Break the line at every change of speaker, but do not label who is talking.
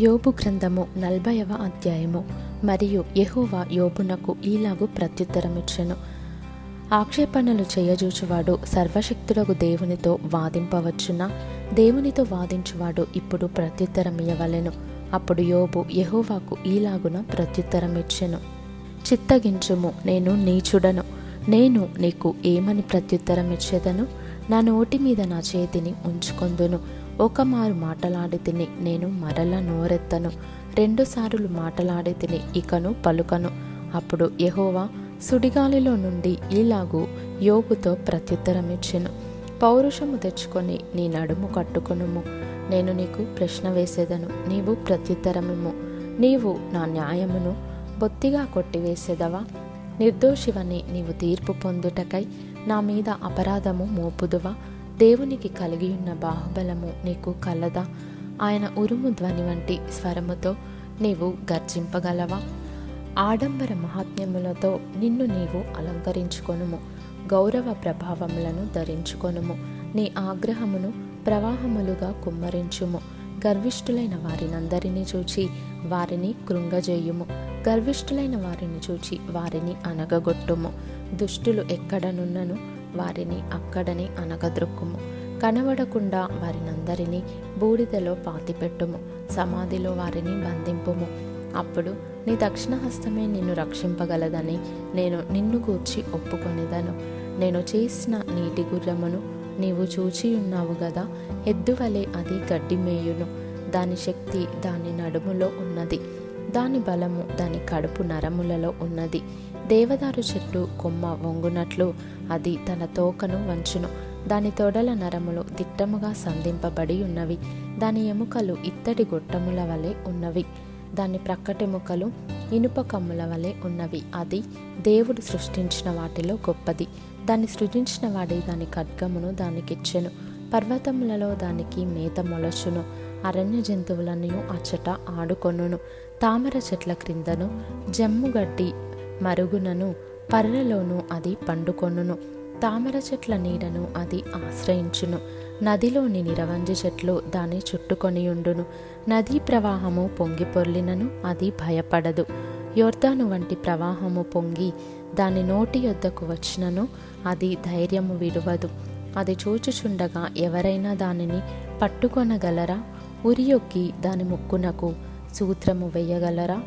యోబు గ్రంథము నలభైవ అధ్యాయము. మరియు యహోవా యోబునకు ఈలాగు ప్రత్యుత్తరమిచ్చెను. ఆక్షేపణలు చేయజూచువాడు సర్వశక్తులకు దేవునితో వాదింపవచ్చునా? దేవునితో వాదించువాడు ఇప్పుడు ప్రత్యుత్తరమియవలెను అప్పుడు యోబు యహోవాకు ఈలాగున ప్రత్యుత్తరమిచ్చెను. చిత్తగించుము నేను నీచుడను. నేను నీకు ఏమని ప్రత్యుత్తరమిచ్చేదను? నా నోటి మీద నా చేతిని ఉంచుకొందును. ఒక మారు మాటలాడి తిని నేను మరల నోరెత్తను. రెండుసార్లు మాటలాడి తిని ఇకను పలుకను. అప్పుడు యహోవా సుడిగాలిలో నుండి ఇలాగూ యోగుతో ప్రత్యుత్తరమిచ్చెను. పౌరుషము తెచ్చుకొని నీ నడుము కట్టుకొనుము. నేను నీకు ప్రశ్న వేసేదను నీవు ప్రత్యుత్తరము నీవు నా న్యాయమును బొత్తిగా కొట్టివేసేదవా? నిర్దోషివని నీవు తీర్పు పొందుటకై నా మీద అపరాధము మోపుదువా? దేవునికి కలిగి ఉన్న బాహుబలము నీకు కలదా. ఆయన ఉరుము ధ్వని వంటి స్వరముతో నీవు గర్జింపగలవా? ఆడంబర మహాత్మ్యములతో నిన్ను నీవు అలంకరించుకొనుము. గౌరవ ప్రభావములను ధరించుకొనుము. నీ ఆగ్రహమును ప్రవాహములుగా కుమ్మరించుము. గర్విష్ఠులైన వారినందరినీ చూచి వారిని కృంగజేయుము. గర్విష్ఠులైన వారిని చూచి వారిని అనగగొట్టుము దుష్టులు ఎక్కడనున్నను? వారిని అక్కడనే అనగద్రొక్కుము కనబడకుండా వారినందరినీ బూడిదలో పాతిపెట్టుము. సమాధిలో వారిని బంధింపుము. అప్పుడు నీ దక్షిణ హస్తమే నిన్ను రక్షింపగలదని నేను నిన్ను గూర్చి ఒప్పుకొనిదను. నేను చేసిన నీటి గుర్రమును నీవు చూచి ఉన్నావు గదా ఎద్దువలే అది గడ్డి మేయును దాని శక్తి దాని నడుములో ఉన్నది. దాని బలము దాని కడుపు నరములలో ఉన్నది. దేవదారు చెట్టు కొమ్మ వంగునట్లు అది తన తోకను వంచును. దాని తొడల నరములు దిట్టముగా సంధింపబడి ఉన్నవి. దాని ఎముకలు ఇత్తడి గొట్టముల వలె ఉన్నవి. దాని ప్రక్కటెముకలు ఇనుప కమ్ముల వలె ఉన్నవి. అది దేవుడు సృష్టించిన వాటిలో గొప్పది. దాన్ని సృజించిన వాడి దాని ఖడ్గమును దానికిచ్చెను. పర్వతములలో దానికి మేత మొలచును. అరణ్య జంతువులను అచ్చట ఆడుకొనును. తామర చెట్ల క్రిందను జమ్ముగడ్డి మరుగునను పర్రలోను అది పండుకొనును. తామర చెట్ల నీడను అది ఆశ్రయించును. నదిలోని నిరవంజి చెట్లు దాన్ని చుట్టుకొనియుండును. నదీ ప్రవాహము పొంగి పొర్లినను అది భయపడదు. యోర్ధాను వంటి ప్రవాహము పొంగి దాని నోటి యొద్దకు వచ్చినను అది ధైర్యము విడువదు. అది చూచుచుండగా ఎవరైనా దానిని పట్టుకొనగలరా? ఉరియొక్కి దాని ముక్కునకు సూత్రము వేయగలరా?